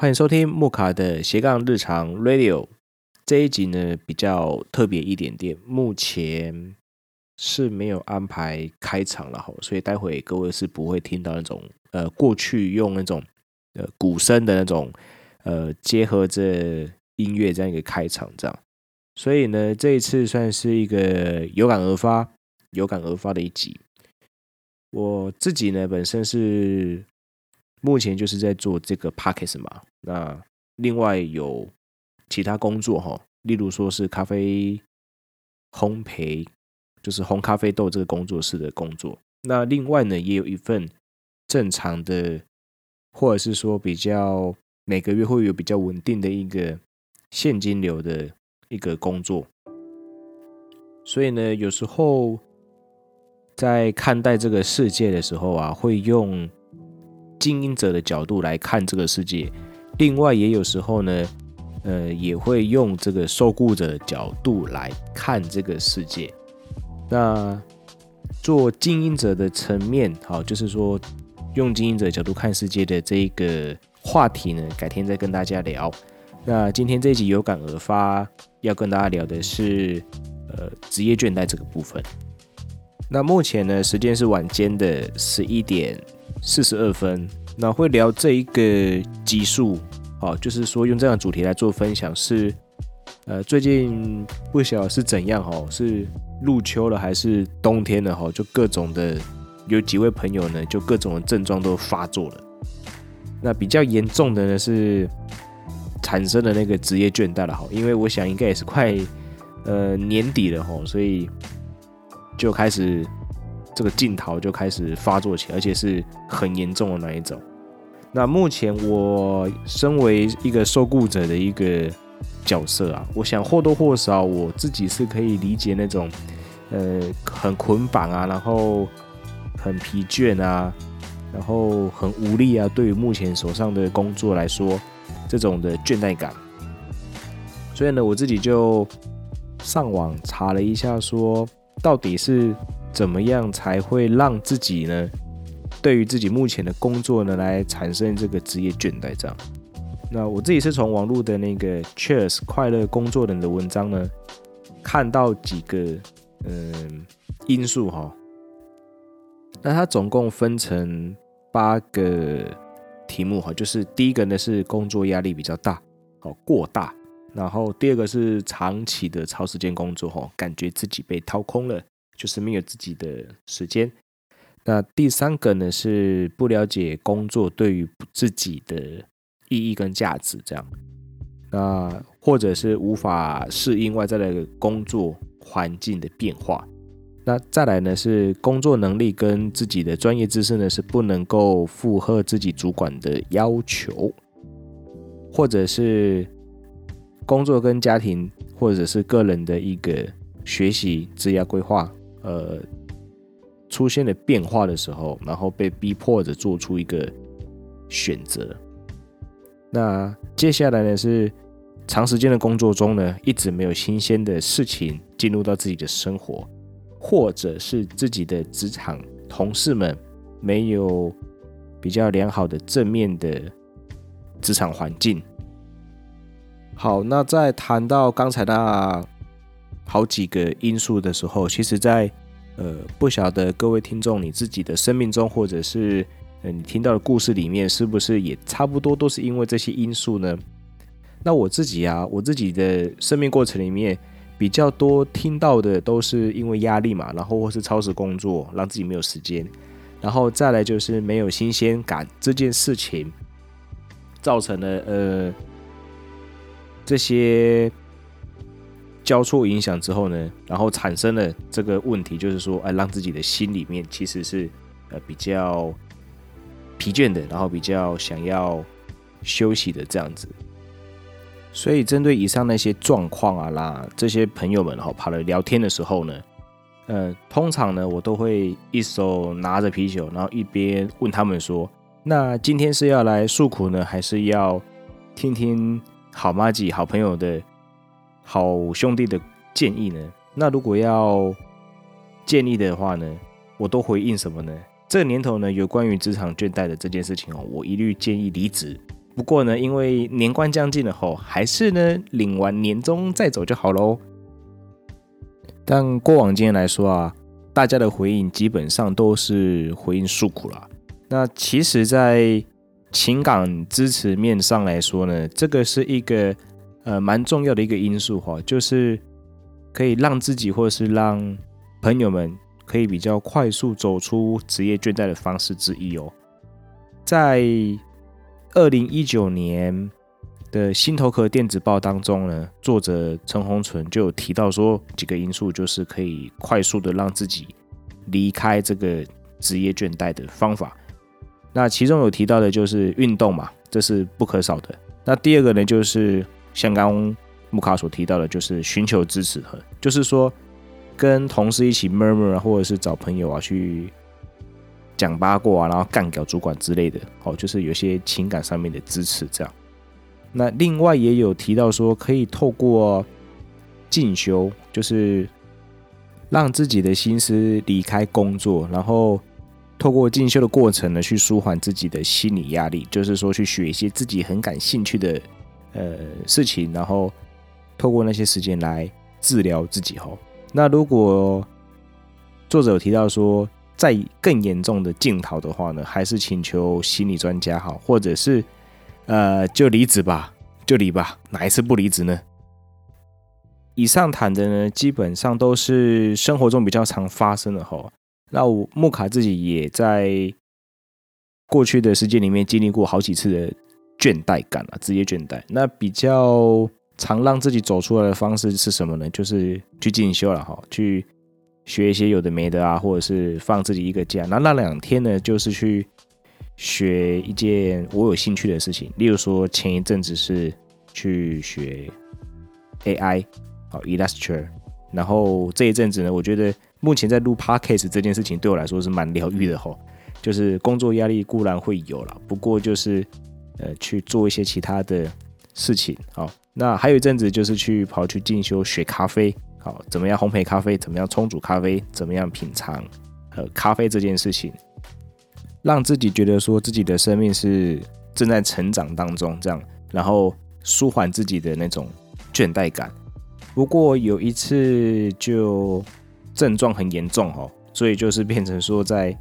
欢迎收听木卡的斜杠日常 Radio。这一集呢比较特别一点点，目前是没有安排开场了哈，所以待会各位是不会听到那种呃过去用那种呃鼓声的那种呃结合着音乐这样一个开场这样。所以呢，这一次算是一个有感而发、有感而发的一集。我自己呢本身是。目前就是在做这个 Podcast 嘛，那另外有其他工作哈，例如说是咖啡烘焙，就是烘咖啡豆这个工作室的工作。那另外呢，也有一份正常的，或者是说比较每个月会有比较稳定的一个现金流的一个工作。所以呢，有时候在看待这个世界的时候啊，会用。经营者的角度来看这个世界，另外也有时候呢，呃，也会用这个受雇者的角度来看这个世界。那做经营者的层面，好，就是说用经营者角度看世界的这一个话题呢，改天再跟大家聊。那今天这一集有感而发，要跟大家聊的是呃职业倦怠这个部分。那目前呢，时间是晚间的十一点。四十二分，那会聊这一个集数，哦，就是说用这样主题来做分享是，呃，最近不晓是怎样哦，是入秋了还是冬天了哈，就各种的，有几位朋友呢，就各种的症状都发作了。那比较严重的呢是产生了那个职业倦怠了哈，因为我想应该也是快呃年底了哈，所以就开始。这个劲头就开始发作起来，而且是很严重的那一种。那目前我身为一个受雇者的一个角色啊，我想或多或少我自己是可以理解那种呃很捆绑啊，然后很疲倦啊，然后很无力啊，对于目前手上的工作来说，这种的倦怠感。所以呢，我自己就上网查了一下，说到底是。怎么样才会让自己呢？对于自己目前的工作呢，来产生这个职业倦怠？这样，那我自己是从网络的那个 Cheers 快乐工作人的文章呢，看到几个嗯因素哈。那它总共分成八个题目哈，就是第一个呢是工作压力比较大，哦过大，然后第二个是长期的长时间工作哈，感觉自己被掏空了。就是没有自己的时间。那第三个呢，是不了解工作对于自己的意义跟价值，这样。那或者是无法适应外在的工作环境的变化。那再来呢，是工作能力跟自己的专业知识呢，是不能够符合自己主管的要求，或者是工作跟家庭或者是个人的一个学习职业规划。呃，出现了变化的时候，然后被逼迫着做出一个选择。那接下来呢，是长时间的工作中呢，一直没有新鲜的事情进入到自己的生活，或者是自己的职场同事们没有比较良好的正面的职场环境。好，那在谈到刚才那。好几个因素的时候，其实在，呃不晓得各位听众你自己的生命中，或者是呃你听到的故事里面，是不是也差不多都是因为这些因素呢？那我自己啊，我自己的生命过程里面比较多听到的都是因为压力嘛，然后或是超时工作让自己没有时间，然后再来就是没有新鲜感这件事情，造成了呃这些。交错影响之后呢，然后产生了这个问题，就是说，哎，让自己的心里面其实是呃比较疲倦的，然后比较想要休息的这样子。所以，针对以上那些状况啊啦，这些朋友们哈，跑来聊天的时候呢，呃，通常呢，我都会一手拿着啤酒，然后一边问他们说：“那今天是要来诉苦呢，还是要听听好妈吉好朋友的？”好兄弟的建议呢？那如果要建议的话呢，我都回应什么呢？这个年头呢，有关于职场倦怠的这件事情哦，我一律建议离职不过呢，因为年关将近了后，还是呢领完年终再走就好喽。但过往经验来说啊，大家的回应基本上都是回应诉苦啦。那其实，在情感支持面上来说呢，这个是一个呃蛮重要的一个因素哈，就是可以让自己或是让朋友们可以比较快速走出职业倦怠的方式之一哦。在二零一九年的心头壳电子报当中呢，作者陈鸿纯就有提到说几个因素，就是可以快速的让自己离开这个职业倦怠的方法。那其中有提到的就是运动嘛，这是不可少的。那第二个呢，就是像刚刚木卡所提到的，就是寻求支持和，就是说跟同事一起 murmur 啊，或者是找朋友啊去讲八卦啊，然后干掉主管之类的，哦，就是有些情感上面的支持这样。那另外也有提到说，可以透过进修，就是让自己的心思离开工作，然后。透过进修的过程呢，去舒缓自己的心理压力，就是说去学一些自己很感兴趣的呃事情，然后透过那些时间来治疗自己吼。那如果作者有提到说，在更严重的境头的话呢，还是请求心理专家好，或者是呃就离职吧，就离吧，哪一次不离职呢？以上谈的呢，基本上都是生活中比较常发生的吼。那我木卡自己也在过去的时间里面经历过好几次的倦怠感啊，职业倦怠。那比较常让自己走出来的方式是什么呢？就是去进修了哈，去学一些有的没的啊，或者是放自己一个假。那那两天呢，就是去学一件我有兴趣的事情，例如说前一阵子是去学 AI 好 Illustrator，然后这一阵子呢，我觉得。目前在录 Podcast 这件事情对我来说是蛮疗愈的吼，就是工作压力固然会有啦，不过就是呃去做一些其他的事情。好，那还有一阵子就是去跑去进修学咖啡，好，怎么样烘焙咖啡，怎么样冲煮咖啡，怎么样品尝呃咖啡这件事情，让自己觉得说自己的生命是正在成长当中，这样，然后舒缓自己的那种倦怠感。不过有一次就。症状很严重哦，所以就是变成说，在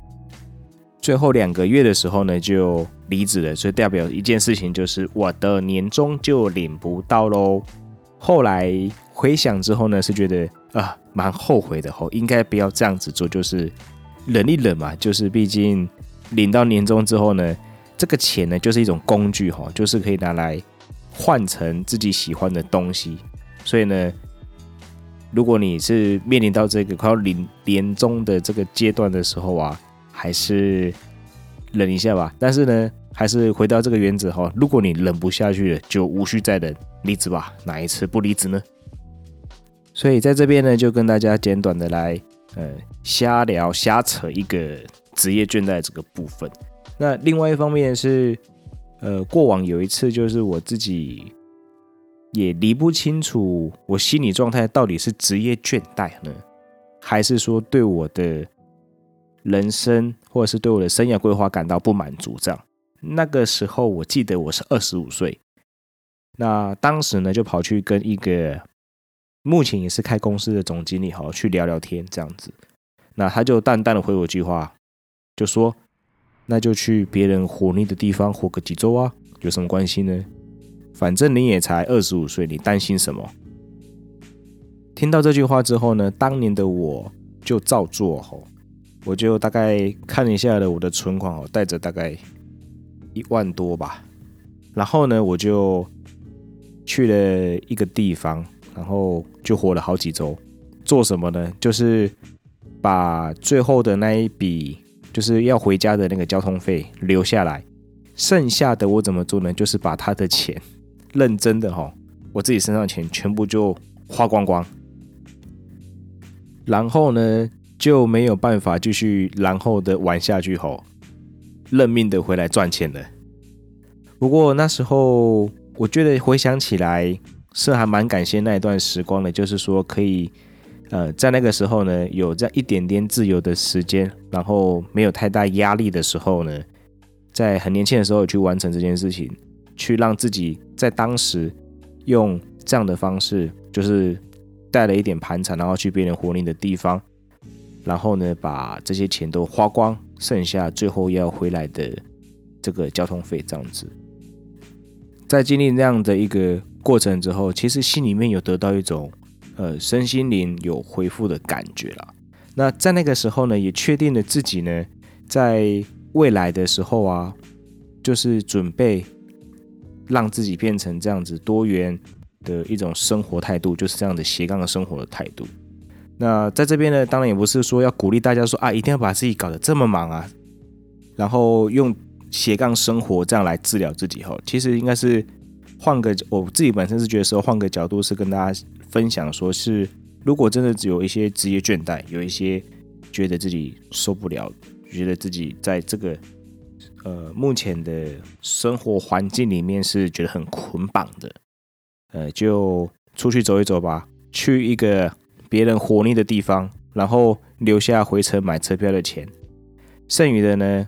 最后两个月的时候呢，就离职了。所以代表一件事情，就是我的年终就领不到喽。后来回想之后呢，是觉得啊，蛮后悔的吼，应该不要这样子做，就是忍一忍嘛。就是毕竟领到年终之后呢，这个钱呢，就是一种工具哈，就是可以拿来换成自己喜欢的东西。所以呢。如果你是面临到这个快要领年终的这个阶段的时候啊，还是忍一下吧。但是呢，还是回到这个原则哈，如果你忍不下去了，就无需再忍，离职吧。哪一次不离职呢？所以在这边呢，就跟大家简短的来呃瞎聊瞎扯一个职业倦怠这个部分。那另外一方面是呃过往有一次就是我自己。也理不清楚我心理状态到底是职业倦怠呢，还是说对我的人生或者是对我的生涯规划感到不满足？这样，那个时候我记得我是二十五岁，那当时呢就跑去跟一个目前也是开公司的总经理哈去聊聊天，这样子，那他就淡淡的回我句话，就说：“那就去别人活腻的地方活个几周啊，有什么关系呢？”反正你也才二十五岁，你担心什么？听到这句话之后呢，当年的我就照做吼，我就大概看了一下了我的存款哦，带着大概一万多吧，然后呢，我就去了一个地方，然后就活了好几周。做什么呢？就是把最后的那一笔，就是要回家的那个交通费留下来，剩下的我怎么做呢？就是把他的钱。认真的哈，我自己身上的钱全部就花光光，然后呢就没有办法继续然后的玩下去吼，认命的回来赚钱了。不过那时候我觉得回想起来是还蛮感谢那一段时光的，就是说可以呃在那个时候呢有这样一点点自由的时间，然后没有太大压力的时候呢，在很年轻的时候去完成这件事情。去让自己在当时用这样的方式，就是带了一点盘缠，然后去别人活腻的地方，然后呢，把这些钱都花光，剩下最后要回来的这个交通费这样子。在经历那样的一个过程之后，其实心里面有得到一种呃身心灵有恢复的感觉了。那在那个时候呢，也确定了自己呢，在未来的时候啊，就是准备让自己变成这样子多元的一种生活态度，就是这样的斜杠的生活的态度。那在这边呢，当然也不是说要鼓励大家说啊，一定要把自己搞得这么忙啊，然后用斜杠生活这样来治疗自己哈。其实应该是换个，我自己本身是觉得说，换个角度是跟大家分享，说是。如果真的只有一些职业倦怠，有一些觉得自己受不了，觉得自己在这个呃目前的生活环境里面是觉得很捆绑的，呃，就出去走一走吧，去一个别人活腻的地方，然后留下回程买车票的钱，剩余的呢，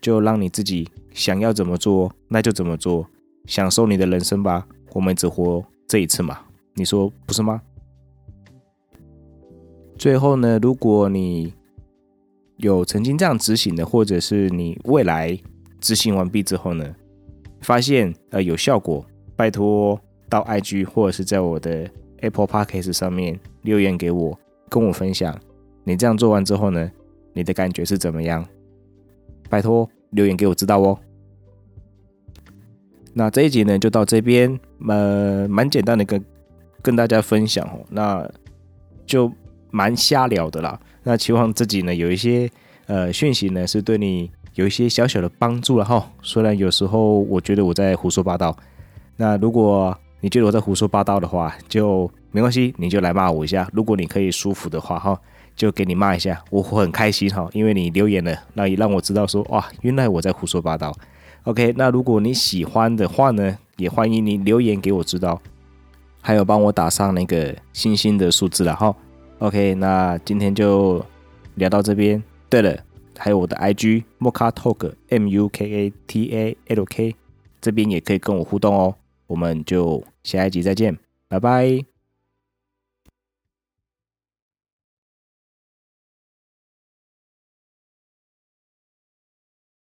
就让你自己想要怎么做那就怎么做，享受你的人生吧。我们只活这一次嘛，你说不是吗？最后呢，如果你有曾经这样执行的，或者是你未来执行完毕之后呢，发现呃有效果，拜托到 IG 或者是在我的 Apple Podcast 上面留言给我，跟我分享你这样做完之后呢，你的感觉是怎么样？拜托留言给我知道哦。那这一集呢就到这边，呃，蛮简单的跟跟大家分享哦，那就。蛮瞎聊的啦，那期望自己呢有一些呃讯息呢是对你有一些小小的帮助了哈。虽然有时候我觉得我在胡说八道，那如果你觉得我在胡说八道的话，就没关系，你就来骂我一下。如果你可以舒服的话哈，就给你骂一下，我很开心哈，因为你留言了，那也让我知道说哇，原来我在胡说八道。OK，那如果你喜欢的话呢，也欢迎你留言给我知道，还有帮我打上那个星星的数字了哈。OK，那今天就聊到这边。对了，还有我的 IG Muka Talk M U K A T A L K，这边也可以跟我互动哦。我们就下一集再见，拜拜。